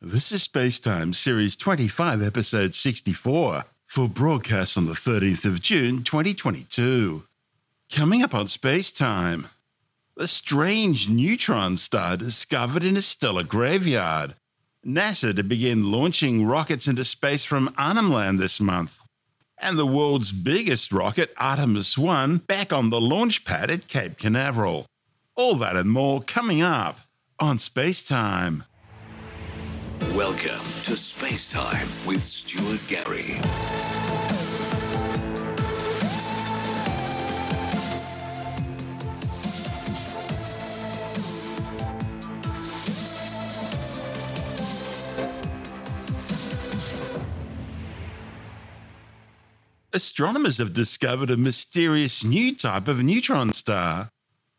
This is Spacetime Series 25, Episode 64, for broadcast on the 13th of June 2022. Coming up on Spacetime, a strange neutron star discovered in a stellar graveyard. NASA to begin launching rockets into space from Arnhem Land this month. And the world's biggest rocket, Artemis 1, back on the launch pad at Cape Canaveral. All that and more coming up on Spacetime. Welcome to Space Time with Stuart Gary. Astronomers have discovered a mysterious new type of neutron star.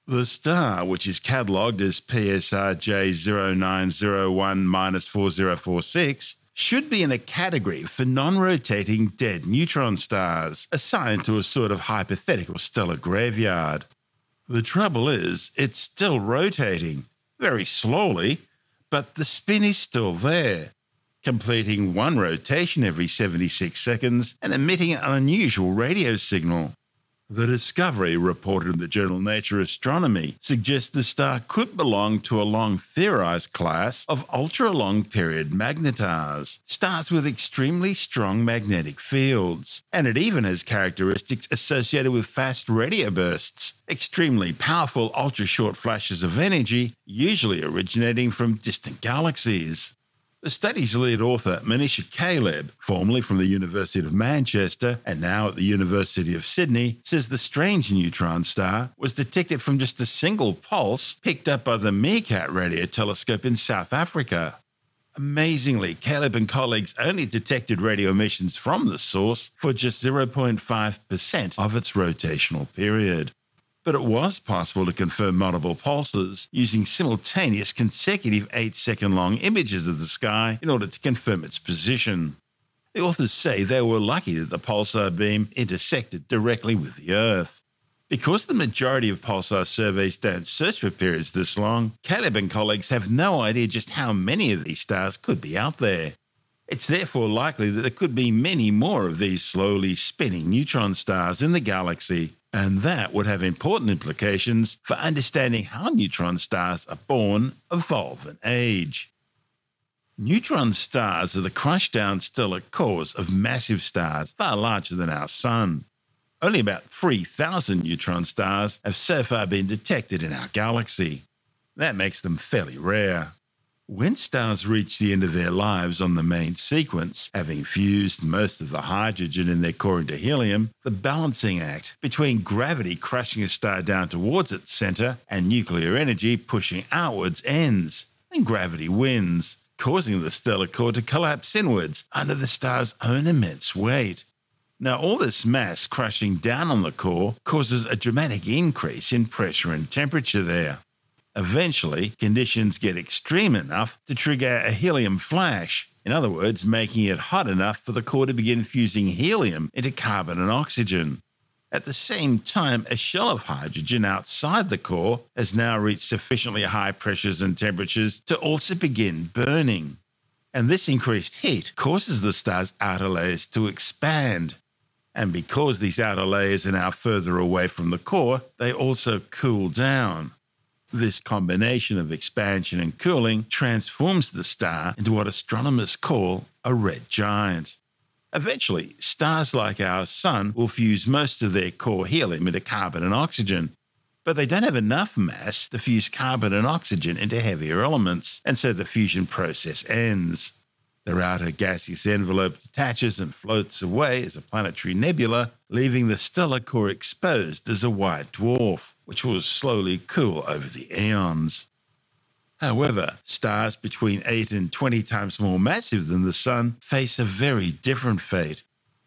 The star, which is catalogued as PSRJ 0901 4046, should be in a category for non rotating dead neutron stars, assigned to a sort of hypothetical stellar graveyard. The trouble is, it's still rotating, very slowly, but the spin is still there, completing one rotation every 76 seconds and emitting an unusual radio signal. The discovery, reported in the journal Nature Astronomy, suggests the star could belong to a long theorized class of ultra long period magnetars, stars with extremely strong magnetic fields, and it even has characteristics associated with fast radio bursts, extremely powerful ultra short flashes of energy, usually originating from distant galaxies. The study's lead author, Manisha Caleb, formerly from the University of Manchester and now at the University of Sydney, says the strange neutron star was detected from just a single pulse picked up by the MeerKAT radio telescope in South Africa. Amazingly, Caleb and colleagues only detected radio emissions from the source for just 0.5% of its rotational period but it was possible to confirm multiple pulses using simultaneous consecutive 8 second long images of the sky in order to confirm its position. The authors say they were lucky that the pulsar beam intersected directly with the Earth. Because the majority of pulsar surveys don't search for periods this long, Caleb and colleagues have no idea just how many of these stars could be out there. It's therefore likely that there could be many more of these slowly spinning neutron stars in the galaxy, and that would have important implications for understanding how neutron stars are born, evolve, and age. Neutron stars are the crushed down stellar cores of massive stars far larger than our Sun. Only about 3,000 neutron stars have so far been detected in our galaxy. That makes them fairly rare. When stars reach the end of their lives on the main sequence, having fused most of the hydrogen in their core into helium, the balancing act between gravity crushing a star down towards its center and nuclear energy pushing outwards ends, and gravity wins, causing the stellar core to collapse inwards under the star's own immense weight. Now, all this mass crushing down on the core causes a dramatic increase in pressure and temperature there. Eventually, conditions get extreme enough to trigger a helium flash, in other words, making it hot enough for the core to begin fusing helium into carbon and oxygen. At the same time, a shell of hydrogen outside the core has now reached sufficiently high pressures and temperatures to also begin burning. And this increased heat causes the star's outer layers to expand. And because these outer layers are now further away from the core, they also cool down. This combination of expansion and cooling transforms the star into what astronomers call a red giant. Eventually, stars like our Sun will fuse most of their core helium into carbon and oxygen, but they don't have enough mass to fuse carbon and oxygen into heavier elements, and so the fusion process ends. Their outer gaseous envelope detaches and floats away as a planetary nebula, leaving the stellar core exposed as a white dwarf which will slowly cool over the eons. However, stars between 8 and 20 times more massive than the Sun face a very different fate.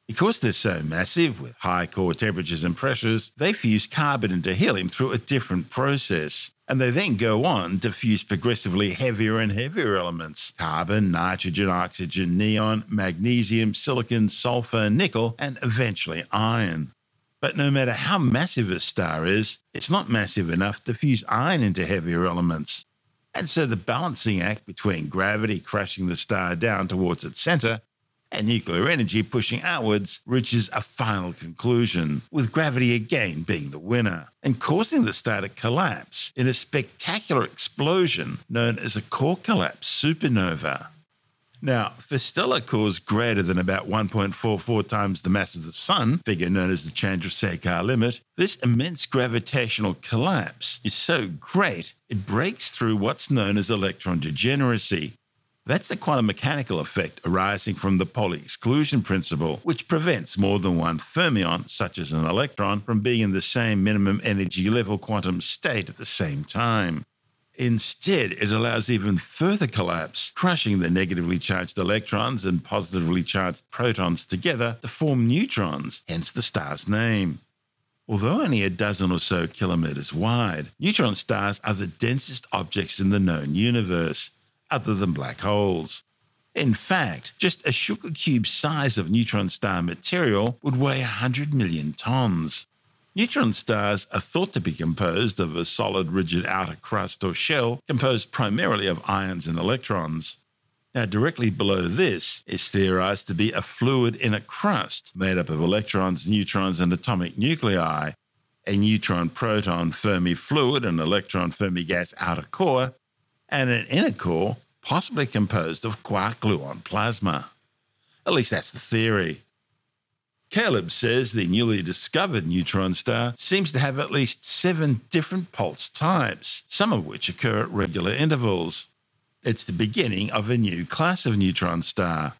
Because they're so massive, with high core temperatures and pressures, they fuse carbon into helium through a different process. And they then go on to fuse progressively heavier and heavier elements carbon, nitrogen, oxygen, neon, magnesium, silicon, sulfur, nickel, and eventually iron. But no matter how massive a star is, it's not massive enough to fuse iron into heavier elements. And so the balancing act between gravity crushing the star down towards its center and nuclear energy pushing outwards reaches a final conclusion, with gravity again being the winner, and causing the star to collapse in a spectacular explosion known as a core collapse supernova. Now, for stellar cores greater than about 1.44 times the mass of the Sun, figure known as the Chandrasekhar limit, this immense gravitational collapse is so great it breaks through what's known as electron degeneracy, that's the quantum mechanical effect arising from the Pauli exclusion principle, which prevents more than one fermion, such as an electron, from being in the same minimum energy level quantum state at the same time. Instead, it allows even further collapse, crushing the negatively charged electrons and positively charged protons together to form neutrons, hence the star's name. Although only a dozen or so kilometers wide, neutron stars are the densest objects in the known universe other than black holes. In fact, just a sugar cube size of neutron star material would weigh 100 million tons. Neutron stars are thought to be composed of a solid, rigid outer crust or shell composed primarily of ions and electrons. Now, directly below this is theorized to be a fluid inner crust made up of electrons, neutrons, and atomic nuclei, a neutron proton Fermi fluid and electron Fermi gas outer core, and an inner core possibly composed of quark gluon plasma. At least that's the theory. Caleb says the newly discovered neutron star seems to have at least seven different pulse types, some of which occur at regular intervals. It's the beginning of a new class of neutron star.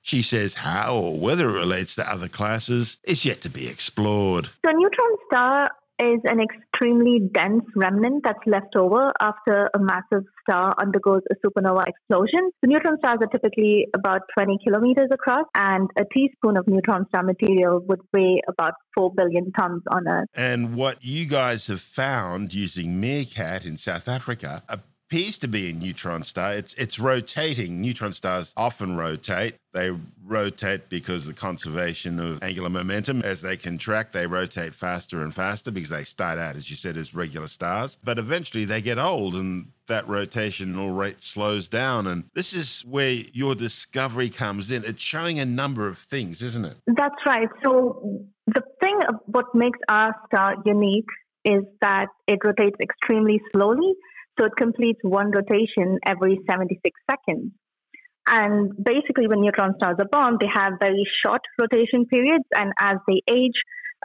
She says how or whether it relates to other classes is yet to be explored. The neutron star is an extremely dense remnant that's left over after a massive star undergoes a supernova explosion. The neutron stars are typically about 20 kilometers across, and a teaspoon of neutron star material would weigh about 4 billion tons on Earth. And what you guys have found using MeerKAT in South Africa appears to be a neutron star. It's it's rotating. Neutron stars often rotate. They rotate because the conservation of angular momentum. As they contract, they rotate faster and faster because they start out, as you said, as regular stars. But eventually they get old and that rotational rate slows down. And this is where your discovery comes in. It's showing a number of things, isn't it? That's right. So the thing of what makes our star unique is that it rotates extremely slowly so it completes one rotation every 76 seconds. And basically, when neutron stars are born, they have very short rotation periods. And as they age,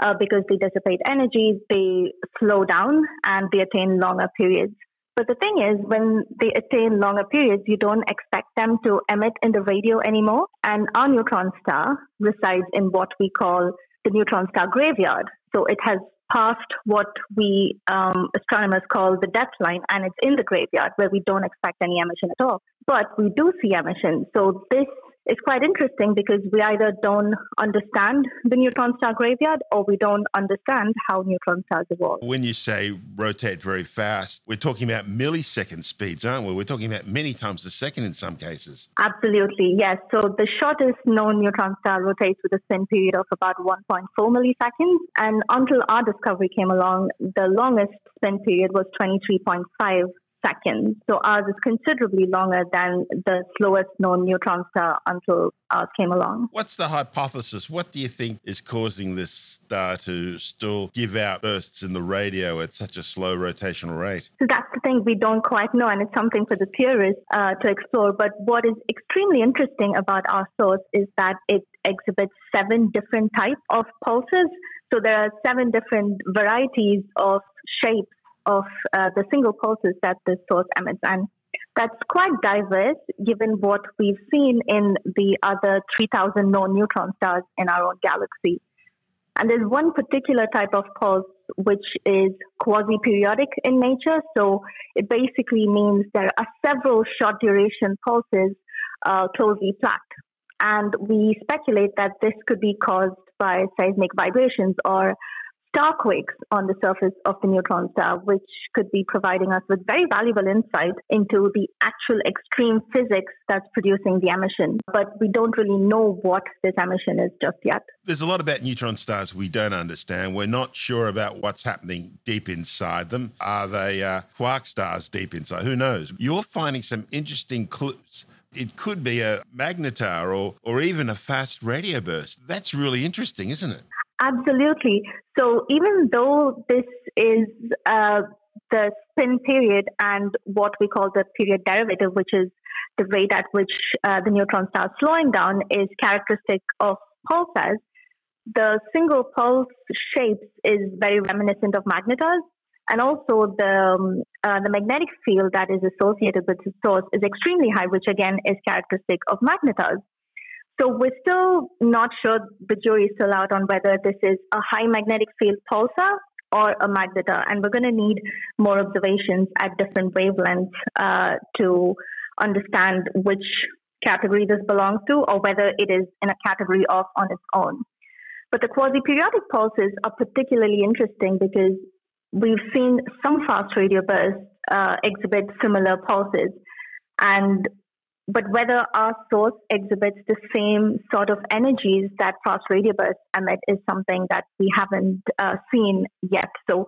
uh, because they dissipate energy, they slow down and they attain longer periods. But the thing is, when they attain longer periods, you don't expect them to emit in the radio anymore. And our neutron star resides in what we call the neutron star graveyard. So it has past what we um, astronomers call the death line, and it's in the graveyard where we don't expect any emission at all. But we do see emission. So this it's quite interesting because we either don't understand the neutron star graveyard or we don't understand how neutron stars evolve. When you say rotate very fast, we're talking about millisecond speeds, aren't we? We're talking about many times a second in some cases. Absolutely, yes. So the shortest known neutron star rotates with a spin period of about 1.4 milliseconds. And until our discovery came along, the longest spin period was 23.5 seconds. So ours is considerably longer than the slowest known neutron star until ours came along. What's the hypothesis? What do you think is causing this star to still give out bursts in the radio at such a slow rotational rate? So that's the thing we don't quite know, and it's something for the theorists uh, to explore. But what is extremely interesting about our source is that it exhibits seven different types of pulses. So there are seven different varieties of shapes of uh, the single pulses that the source emits. And that's quite diverse given what we've seen in the other 3,000 known neutron stars in our own galaxy. And there's one particular type of pulse which is quasi periodic in nature. So it basically means there are several short duration pulses uh, closely packed. And we speculate that this could be caused by seismic vibrations or star quakes on the surface of the neutron star, which could be providing us with very valuable insight into the actual extreme physics that's producing the emission. But we don't really know what this emission is just yet. There's a lot about neutron stars we don't understand. We're not sure about what's happening deep inside them. Are they uh, quark stars deep inside? Who knows? You're finding some interesting clues it could be a magnetar or, or even a fast radio burst. That's really interesting, isn't it? Absolutely. So even though this is uh, the spin period and what we call the period derivative, which is the rate at which uh, the neutron star slowing down, is characteristic of pulsars, the single pulse shapes is very reminiscent of magnetars. And also the um, uh, the magnetic field that is associated with the source is extremely high, which again is characteristic of magnetars. So we're still not sure, the jury is still out on whether this is a high magnetic field pulsar or a magnetar. And we're going to need more observations at different wavelengths uh, to understand which category this belongs to or whether it is in a category of on its own. But the quasi periodic pulses are particularly interesting because we've seen some fast radio bursts uh, exhibit similar pulses. And but whether our source exhibits the same sort of energies that fast radio bursts emit is something that we haven't uh, seen yet. So,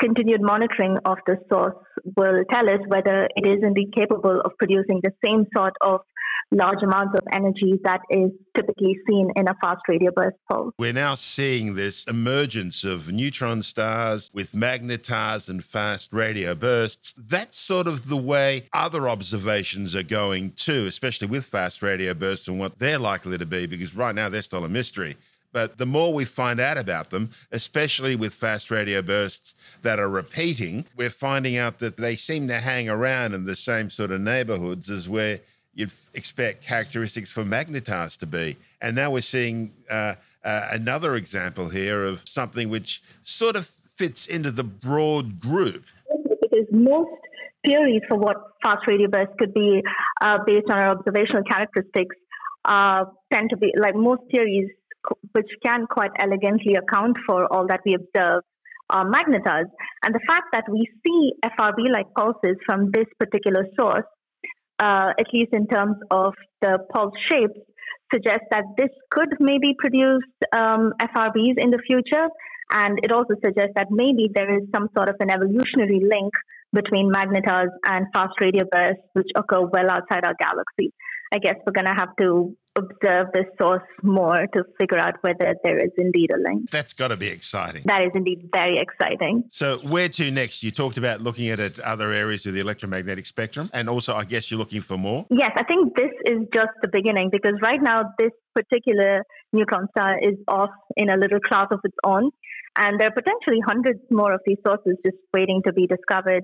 continued monitoring of the source will tell us whether it is indeed capable of producing the same sort of large amounts of energy that is typically seen in a fast radio burst pulse. We're now seeing this emergence of neutron stars with magnetars and fast radio bursts. That's sort of the way other observations are going too, especially with fast radio bursts and what they're likely to be, because right now they're still a mystery. But the more we find out about them, especially with fast radio bursts that are repeating, we're finding out that they seem to hang around in the same sort of neighborhoods as where you'd expect characteristics for magnetars to be. And now we're seeing uh, uh, another example here of something which sort of fits into the broad group. Because most theories for what fast radio bursts could be uh, based on our observational characteristics uh, tend to be like most theories which can quite elegantly account for all that we observe are magnetars. And the fact that we see FRB like pulses from this particular source uh, at least in terms of the pulse shapes, suggests that this could maybe produce um, FRBs in the future. And it also suggests that maybe there is some sort of an evolutionary link between magnetars and fast radio bursts, which occur well outside our galaxy. I guess we're going to have to observe the source more to figure out whether there is indeed a link. That's got to be exciting. That is indeed very exciting. So, where to next? You talked about looking at, at other areas of the electromagnetic spectrum, and also, I guess, you're looking for more? Yes, I think this is just the beginning because right now, this particular neutron star is off in a little class of its own. And there are potentially hundreds more of these sources just waiting to be discovered.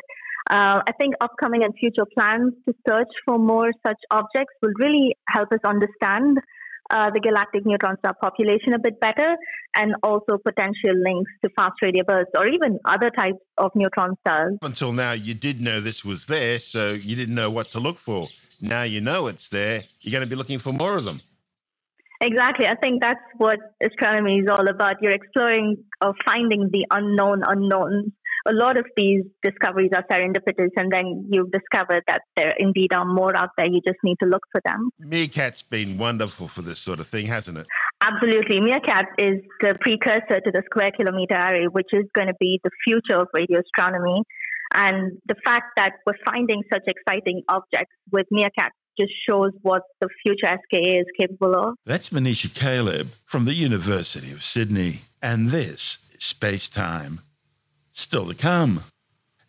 Uh, I think upcoming and future plans to search for more such objects will really help us understand uh, the galactic neutron star population a bit better and also potential links to fast radio bursts or even other types of neutron stars. Until now, you did know this was there, so you didn't know what to look for. Now you know it's there, you're going to be looking for more of them. Exactly. I think that's what astronomy is all about. You're exploring or finding the unknown unknowns a lot of these discoveries are serendipitous, and then you discover that there indeed are more out there. You just need to look for them. MeerKAT's been wonderful for this sort of thing, hasn't it? Absolutely. MeerKAT is the precursor to the Square Kilometer Array, which is going to be the future of radio astronomy. And the fact that we're finding such exciting objects with MeerKAT just shows what the future SKA is capable of. That's Manisha Caleb from the University of Sydney. And this is Space Time. Still to come.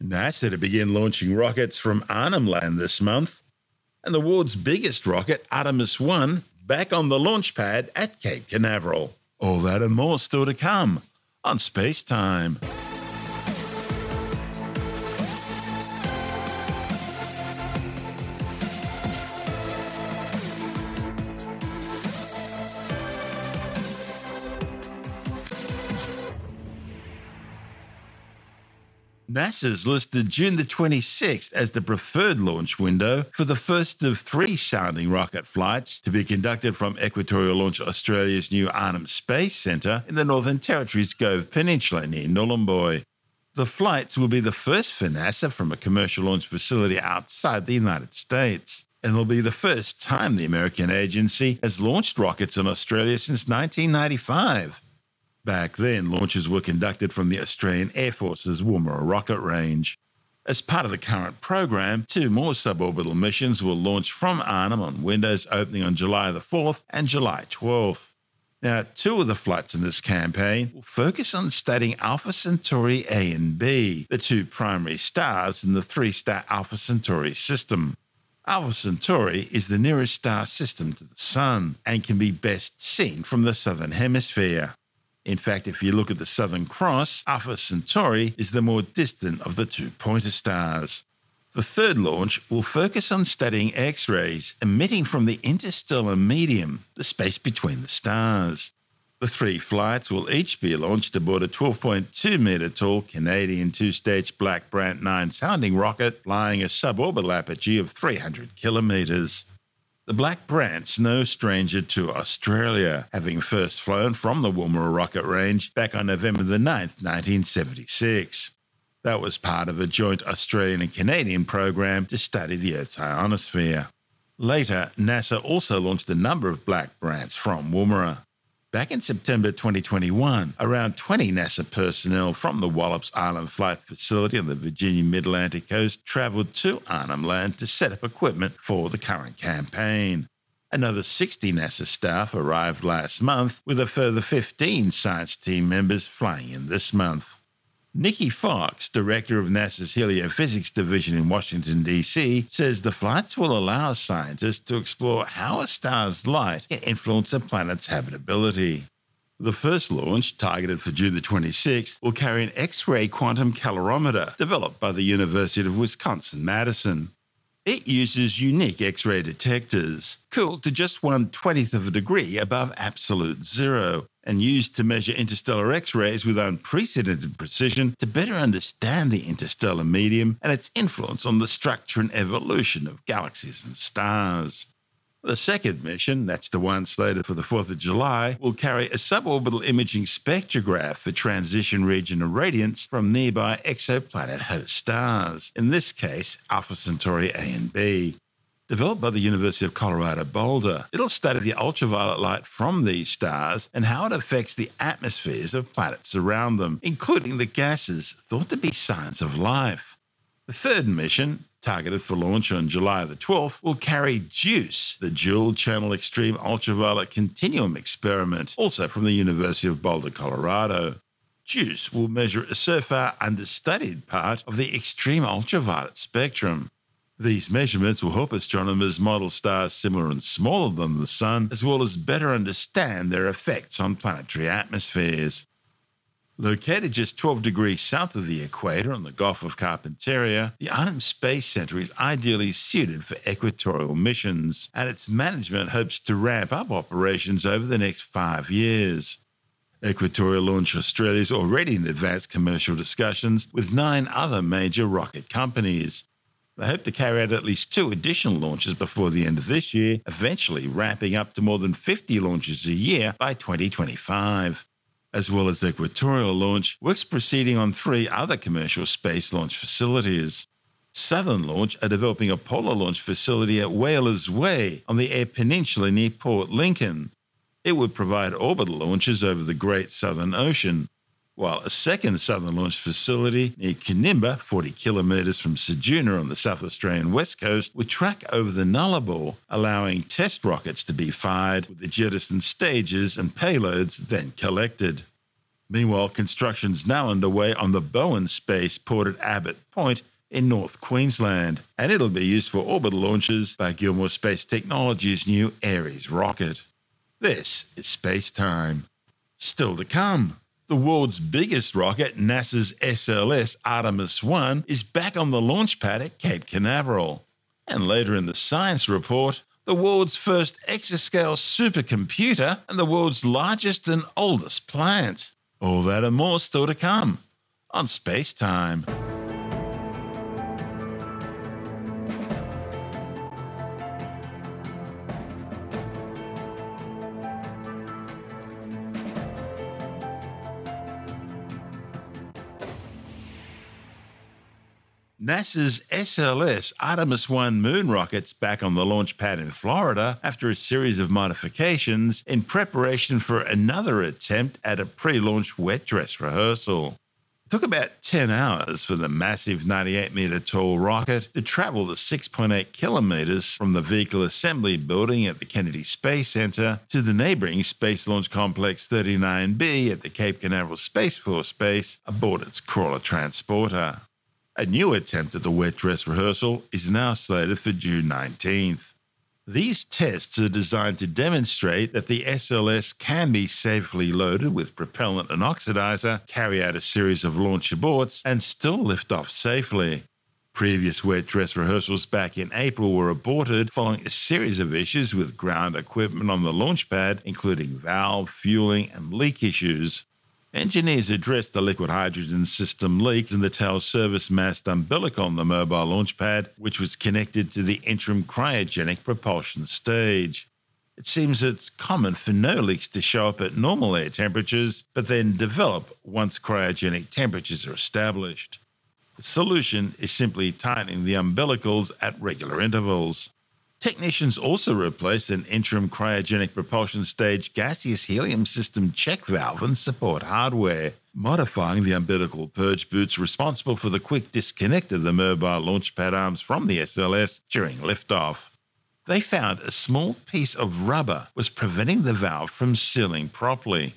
NASA to begin launching rockets from Arnhem Land this month, and the world's biggest rocket, Artemis 1, back on the launch pad at Cape Canaveral. All that and more still to come on Space Time. NASA's listed June the 26th as the preferred launch window for the first of three sounding rocket flights to be conducted from Equatorial Launch Australia's new Arnhem Space Centre in the Northern Territory's Gove Peninsula near Nhulunbuy. The flights will be the first for NASA from a commercial launch facility outside the United States, and will be the first time the American agency has launched rockets in Australia since 1995. Back then, launches were conducted from the Australian Air Force's Woomera rocket range. As part of the current program, two more suborbital missions will launch from Arnhem on windows opening on July the 4th and July 12th. Now, two of the flights in this campaign will focus on studying Alpha Centauri A and B, the two primary stars in the three star Alpha Centauri system. Alpha Centauri is the nearest star system to the Sun and can be best seen from the southern hemisphere. In fact, if you look at the Southern Cross, Alpha Centauri is the more distant of the two pointer stars. The third launch will focus on studying X rays emitting from the interstellar medium, the space between the stars. The three flights will each be launched aboard a 12.2 metre tall Canadian two stage Black Brant 9 sounding rocket flying a suborbital apogee of 300 kilometres. The Black Brant's no stranger to Australia, having first flown from the Woomera rocket range back on November the 9th, 1976. That was part of a joint Australian and Canadian program to study the Earth's ionosphere. Later, NASA also launched a number of Black Brants from Woomera. Back in September 2021, around 20 NASA personnel from the Wallops Island Flight Facility on the Virginia Mid Atlantic coast travelled to Arnhem Land to set up equipment for the current campaign. Another 60 NASA staff arrived last month, with a further 15 science team members flying in this month. Nikki Fox, director of NASA's Heliophysics Division in Washington, D.C., says the flights will allow scientists to explore how a star's light can influence a planet's habitability. The first launch, targeted for June the 26th, will carry an X ray quantum calorimeter developed by the University of Wisconsin Madison. It uses unique X ray detectors, cooled to just one twentieth of a degree above absolute zero, and used to measure interstellar X rays with unprecedented precision to better understand the interstellar medium and its influence on the structure and evolution of galaxies and stars. The second mission, that's the one slated for the 4th of July, will carry a suborbital imaging spectrograph for transition region irradiance from nearby exoplanet host stars, in this case, Alpha Centauri A and B. Developed by the University of Colorado Boulder, it'll study the ultraviolet light from these stars and how it affects the atmospheres of planets around them, including the gases thought to be signs of life. The third mission, targeted for launch on July the 12th, will carry DEUCE, the Dual Channel Extreme Ultraviolet Continuum experiment, also from the University of Boulder, Colorado. DEUCE will measure a so far understudied part of the extreme ultraviolet spectrum. These measurements will help astronomers model stars similar and smaller than the Sun, as well as better understand their effects on planetary atmospheres. Located just 12 degrees south of the equator on the Gulf of Carpentaria, the Arnhem Space Center is ideally suited for equatorial missions, and its management hopes to ramp up operations over the next five years. Equatorial Launch Australia is already in advanced commercial discussions with nine other major rocket companies. They hope to carry out at least two additional launches before the end of this year, eventually ramping up to more than 50 launches a year by 2025. As well as Equatorial Launch, work's proceeding on three other commercial space launch facilities. Southern Launch are developing a polar launch facility at Whalers Way on the Eyre Peninsula near Port Lincoln. It would provide orbital launches over the Great Southern Ocean, while a second southern launch facility near Koonibba, 40 kilometres from Ceduna on the South Australian west coast, would track over the Nullarbor, allowing test rockets to be fired with the jettison stages and payloads then collected. Meanwhile, construction is now underway on the Bowen space port at Abbott Point in North Queensland, and it'll be used for orbital launches by Gilmour Space Technologies' new Eris rocket. This is Space Time. Still to come. The world's biggest rocket, NASA's SLS Artemis 1, is back on the launch pad at Cape Canaveral. And later in the science report, the world's first exascale supercomputer and the world's largest and oldest plant. All that and more still to come on Space Time. NASA's SLS Artemis 1 moon rockets back on the launch pad in Florida after a series of modifications in preparation for another attempt at a pre launch wet dress rehearsal. It took about 10 hours for the massive 98 metre tall rocket to travel the 6.8 kilometres from the vehicle assembly building at the Kennedy Space Center to the neighbouring Space Launch Complex 39B at the Cape Canaveral Space Force Base aboard its crawler transporter. A new attempt at the wet dress rehearsal is now slated for June 19th. These tests are designed to demonstrate that the SLS can be safely loaded with propellant and oxidizer, carry out a series of launch aborts, and still lift off safely. Previous wet dress rehearsals back in April were aborted following a series of issues with ground equipment on the launch pad, including valve, fueling, and leak issues. Engineers addressed the liquid hydrogen system leak in the tail service mast umbilical on the mobile launch pad, which was connected to the interim cryogenic propulsion stage. It seems it's common for no leaks to show up at normal air temperatures, but then develop once cryogenic temperatures are established. The solution is simply tightening the umbilicals at regular intervals. Technicians also replaced an interim cryogenic propulsion stage gaseous helium system check valve and support hardware, modifying the umbilical purge boots responsible for the quick disconnect of the mobile launch pad arms from the SLS during liftoff. They found a small piece of rubber was preventing the valve from sealing properly.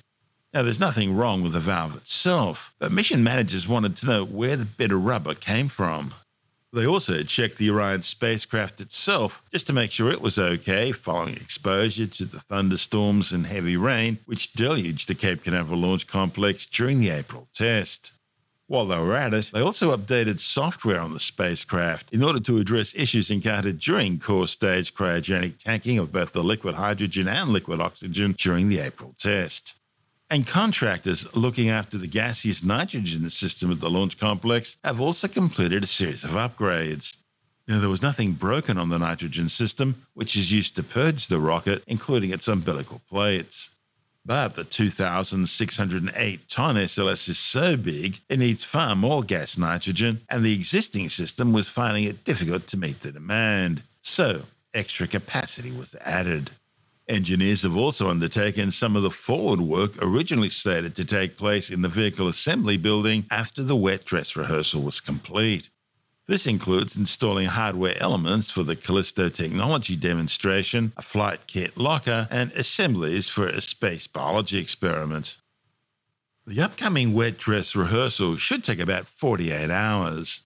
Now, there's nothing wrong with the valve itself, but mission managers wanted to know where the bit of rubber came from. They also checked the Orion spacecraft itself just to make sure it was okay following exposure to the thunderstorms and heavy rain which deluged the Cape Canaveral Launch Complex during the April test. While they were at it, they also updated software on the spacecraft in order to address issues encountered during core stage cryogenic tanking of both the liquid hydrogen and liquid oxygen during the April test. And contractors looking after the gaseous nitrogen system at the launch complex have also completed a series of upgrades. Now, there was nothing broken on the nitrogen system, which is used to purge the rocket, including its umbilical plates. But the 2,608 ton SLS is so big, it needs far more gas nitrogen, and the existing system was finding it difficult to meet the demand. So, extra capacity was added. Engineers have also undertaken some of the forward work originally slated to take place in the vehicle assembly building after the wet dress rehearsal was complete. This includes installing hardware elements for the Callisto technology demonstration, a flight kit locker, and assemblies for a space biology experiment. The upcoming wet dress rehearsal should take about 48 hours.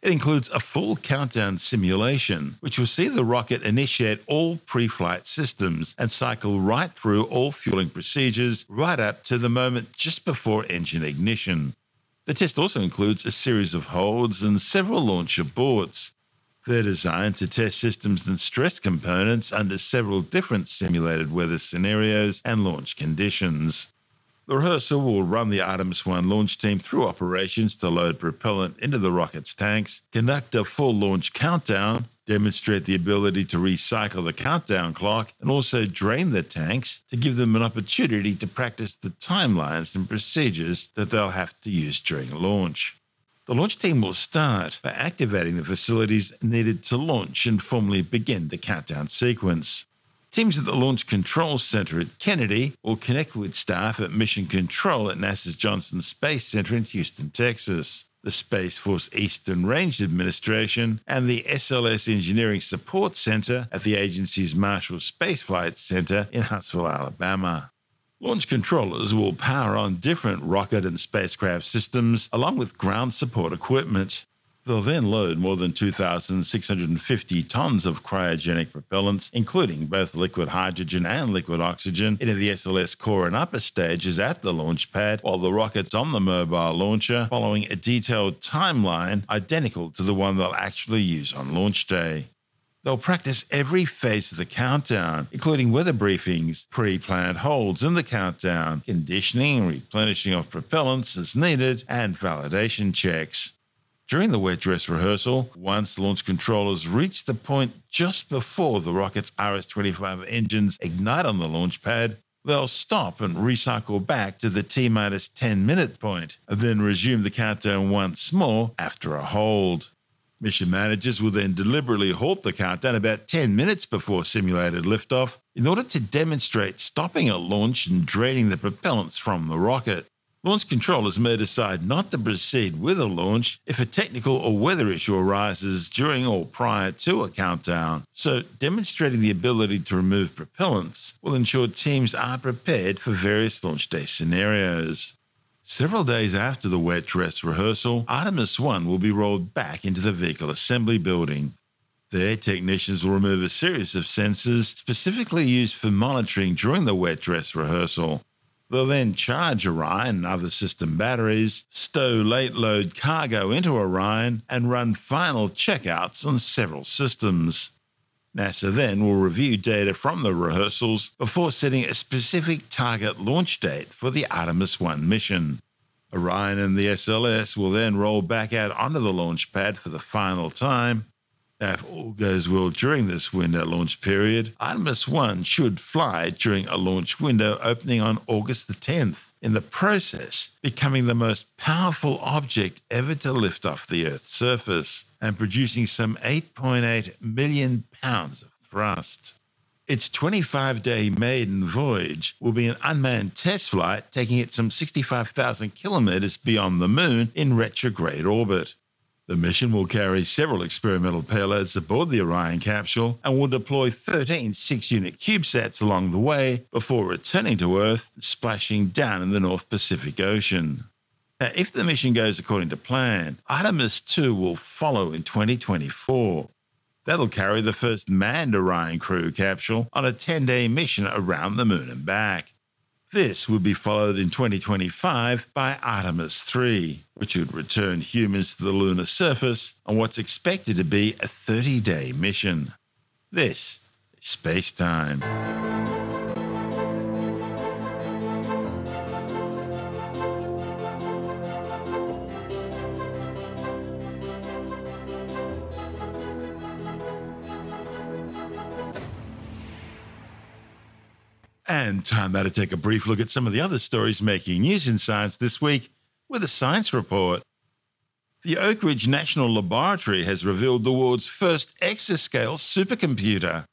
It includes a full countdown simulation, which will see the rocket initiate all pre flight systems and cycle right through all fueling procedures right up to the moment just before engine ignition. The test also includes a series of holds and several launch aborts. They're designed to test systems and stress components under several different simulated weather scenarios and launch conditions. The rehearsal will run the Artemis 1 launch team through operations to load propellant into the rocket's tanks, conduct a full launch countdown, demonstrate the ability to recycle the countdown clock, and also drain the tanks to give them an opportunity to practice the timelines and procedures that they'll have to use during launch. The launch team will start by activating the facilities needed to launch and formally begin the countdown sequence. Teams at the Launch Control Center at Kennedy will connect with staff at Mission Control at NASA's Johnson Space Center in Houston, Texas. The Space Force Eastern Range Administration and the SLS Engineering Support Center at the agency's Marshall Space Flight Center in Huntsville, Alabama. Launch controllers will power on different rocket and spacecraft systems along with ground support equipment. They'll then load more than 2,650 tons of cryogenic propellants, including both liquid hydrogen and liquid oxygen, into the SLS core and upper stages at the launch pad, while the rocket's on the mobile launcher, following a detailed timeline identical to the one they'll actually use on launch day. They'll practice every phase of the countdown, including weather briefings, pre planned holds in the countdown, conditioning and replenishing of propellants as needed, and validation checks. During the wet dress rehearsal, once launch controllers reach the point just before the rocket's RS 25 engines ignite on the launch pad, they'll stop and recycle back to the T minus 10 minute point, and then resume the countdown once more after a hold. Mission managers will then deliberately halt the countdown about 10 minutes before simulated liftoff in order to demonstrate stopping a launch and draining the propellants from the rocket. Launch controllers may decide not to proceed with a launch if a technical or weather issue arises during or prior to a countdown. So, demonstrating the ability to remove propellants will ensure teams are prepared for various launch day scenarios. Several days after the wet dress rehearsal, Artemis 1 will be rolled back into the vehicle assembly building. There, technicians will remove a series of sensors specifically used for monitoring during the wet dress rehearsal. They'll then charge Orion and other system batteries, stow late load cargo into Orion, and run final checkouts on several systems. NASA then will review data from the rehearsals before setting a specific target launch date for the Artemis 1 mission. Orion and the SLS will then roll back out onto the launch pad for the final time. Now, if all goes well during this window launch period, Artemis 1 should fly during a launch window opening on August the 10th, in the process becoming the most powerful object ever to lift off the Earth's surface and producing some 8.8 million pounds of thrust. Its 25 day maiden voyage will be an unmanned test flight taking it some 65,000 kilometers beyond the moon in retrograde orbit. The mission will carry several experimental payloads aboard the Orion capsule and will deploy 13 six unit CubeSats along the way before returning to Earth, splashing down in the North Pacific Ocean. Now, if the mission goes according to plan, Artemis 2 will follow in 2024. That'll carry the first manned Orion crew capsule on a 10 day mission around the moon and back. This would be followed in 2025 by Artemis 3, which would return humans to the lunar surface on what's expected to be a 30 day mission. This is space time. And time now to take a brief look at some of the other stories making news in science this week with a science report. The Oak Ridge National Laboratory has revealed the world's first exascale supercomputer.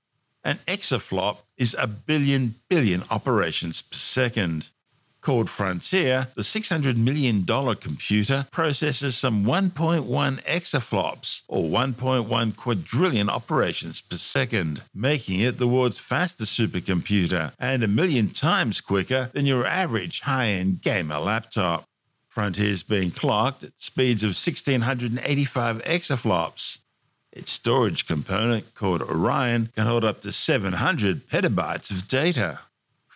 An exaflop is a billion billion operations per second. Called Frontier, the $600 million computer processes some 1.1 exaflops, or 1.1 quadrillion operations per second, making it the world's fastest supercomputer and a million times quicker than your average high end gamer laptop. Frontier's being clocked at speeds of 1685 exaflops. Its storage component, called Orion, can hold up to 700 petabytes of data.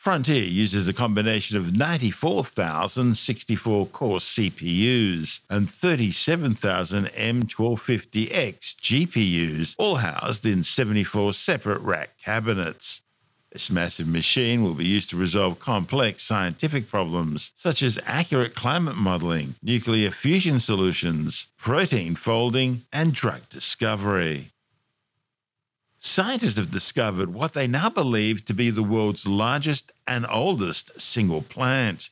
Frontier uses a combination of 94,064 core CPUs and 37,000 MI250X GPUs, all housed in 74 separate rack cabinets. This massive machine will be used to resolve complex scientific problems such as accurate climate modeling, nuclear fusion solutions, protein folding, and drug discovery. Scientists have discovered what they now believe to be the world's largest and oldest single plant.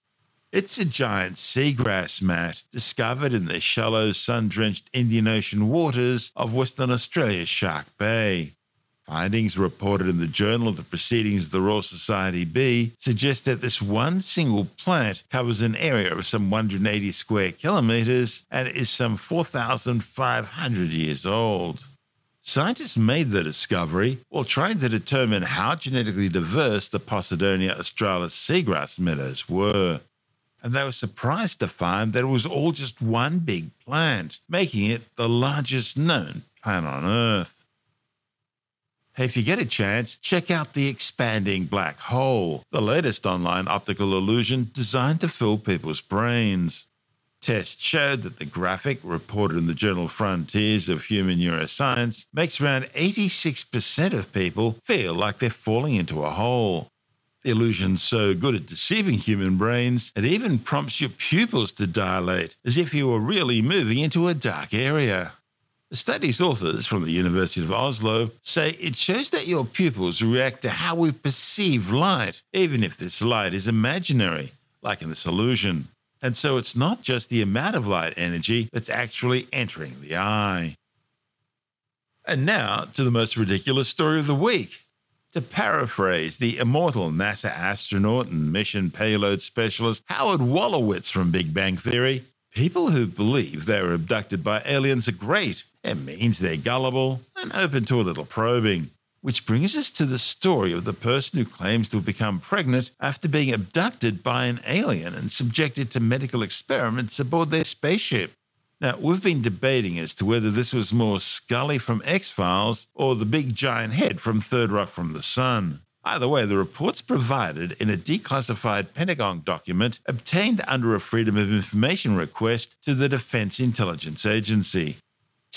It's a giant seagrass mat discovered in the shallow, sun drenched Indian Ocean waters of Western Australia's Shark Bay. Findings reported in the Journal of the Proceedings of the Royal Society B suggest that this one single plant covers an area of some 180 square kilometres and is some 4,500 years old. Scientists made the discovery while trying to determine how genetically diverse the Posidonia australis seagrass meadows were. And they were surprised to find that it was all just one big plant, making it the largest known plant on Earth. If you get a chance, check out The Expanding Black Hole, the latest online optical illusion designed to fill people's brains. Tests showed that the graphic reported in the journal Frontiers of Human Neuroscience makes around 86% of people feel like they're falling into a hole. The illusion's so good at deceiving human brains, it even prompts your pupils to dilate as if you were really moving into a dark area. The study's authors from the University of Oslo say it shows that your pupils react to how we perceive light, even if this light is imaginary, like in this illusion. And so it's not just the amount of light energy that's actually entering the eye. And now to the most ridiculous story of the week. To paraphrase the immortal NASA astronaut and mission payload specialist Howard Wolowitz from Big Bang Theory, people who believe they were abducted by aliens are great. It means they're gullible and open to a little probing. Which brings us to the story of the person who claims to have become pregnant after being abducted by an alien and subjected to medical experiments aboard their spaceship. Now, we've been debating as to whether this was more Scully from X Files or the big giant head from Third Rock from the Sun. Either way, the reports provided in a declassified Pentagon document obtained under a Freedom of Information request to the Defense Intelligence Agency.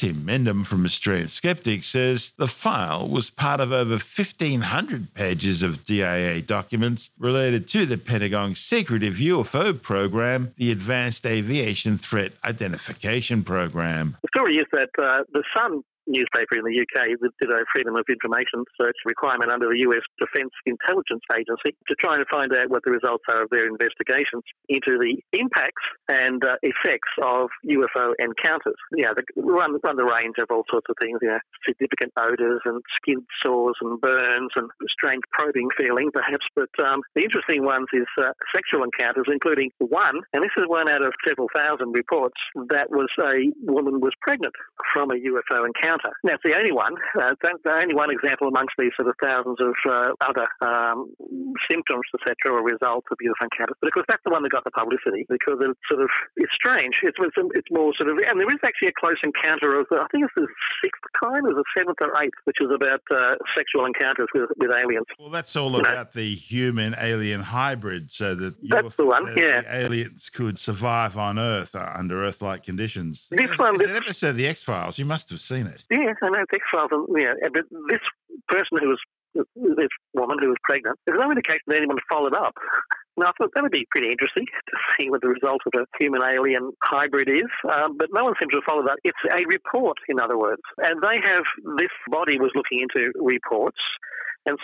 Tim Mendham from Australian Skeptics says the file was part of over 1,500 pages of DIA documents related to the Pentagon's secretive UFO program, the Advanced Aviation Threat Identification Program. The story is that uh, the Sun newspaper in the UK did a Freedom of Information search requirement under the US Defence Intelligence Agency to try and find out what the results are of their investigations into the impacts and uh, effects of UFO encounters. Know, the, run, run the range of all sorts of things, you know, significant odours and skin sores and burns and strange probing feeling, perhaps. But um, the interesting ones is uh, sexual encounters, including one, and this is one out of several thousand reports, that was a woman was pregnant from a UFO encounter encounter. That's the only one. Uh, that's the only one example amongst these sort of thousands of uh, other um, symptoms, etc., or results of UFO encounters. But of course, that's the one that got the publicity because it's sort of it's strange. It's it's more sort of, and there is actually a close encounter of I think it's the sixth kind, or the seventh or eighth, which is about uh, sexual encounters with, with aliens. Well, that's all you about know. the human alien hybrid, so that that's the one. yeah, the aliens could survive on Earth uh, under Earth-like conditions. This one, this, an episode of the X Files. You must have seen it. Yes, I know X Files. Yeah, but this person who was this woman who was pregnant, there's no indication that anyone followed up. Now, I thought that would be pretty interesting to see what the result of a human alien hybrid is, um, but no one seems to have followed that. It's a report, in other words. And they have, this body was looking into reports, and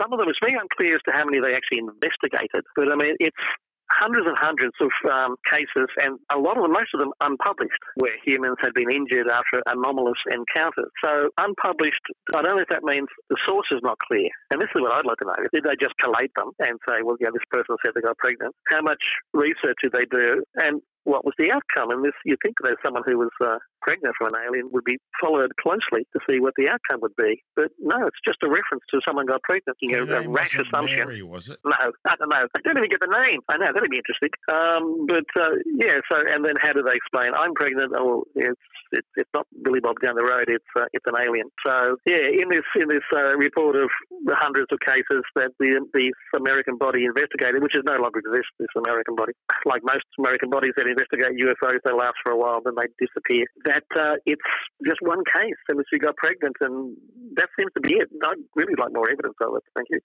some of them, it's very unclear as to how many they actually investigated, but I mean, it's hundreds and hundreds of um, cases, and a lot of them, most of them unpublished, where humans had been injured after anomalous encounters. So unpublished, I don't know if that means the source is not clear. And this is what I'd like to know. Did they just collate them and say, well, yeah, this person said they got pregnant? How much research did they do? And what was the outcome. And this, you think there's someone who was uh, pregnant from an alien would be followed closely to see what the outcome would be. But no, it's just a reference to someone got pregnant. You know, a rash assumption. Mary, was it? No, I don't know. I don't even get the name. I know that'd be interesting. Um, but uh, yeah, so and then how do they explain? I'm pregnant. Oh, it's it's, it's not Billy Bob down the road. It's uh, it's an alien. So yeah, in this in this uh, report of the hundreds of cases that the the American body investigated, which is no longer exists, this American body, like most American bodies that investigate UFOs, they last for a while, then they disappear. That uh, it's just one case, and she got pregnant, and that seems to be it. I'd really like more evidence of it. Thank you.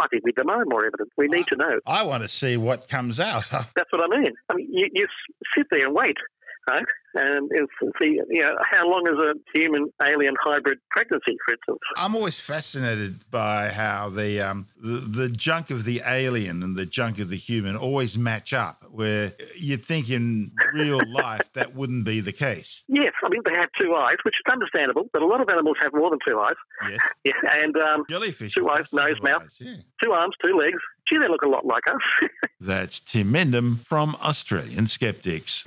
I think we demand more evidence. We need to know. I want to see what comes out. That's what I mean. I mean, you, you sit there and wait right? And see, you know, how long is a human alien hybrid pregnancy, for instance? I'm always fascinated by how the, um, the the junk of the alien and the junk of the human always match up. Where you'd think in real life that wouldn't be the case. Yes, I mean they have two eyes, which is understandable, but a lot of animals have more than two eyes. Yes. Yeah, and um, jellyfish. Two eyes, nose, mouth, eyes, yeah. two arms, two legs. Gee, they look a lot like us. That's Tim Mendham from Australian Skeptics.